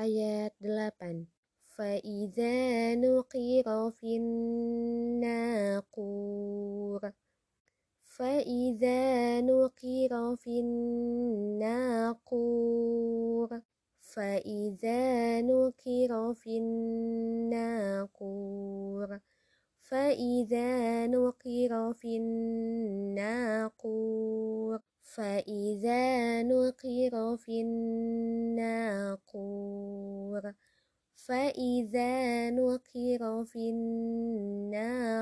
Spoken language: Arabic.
Ayat 8 فإذا نقر في الناقور. فإذا نقر في الناقور. فإذا نقر في الناقور. فإذا نقر في الناقور. فإذا نقر في الناقور فإذا نقر في الناقور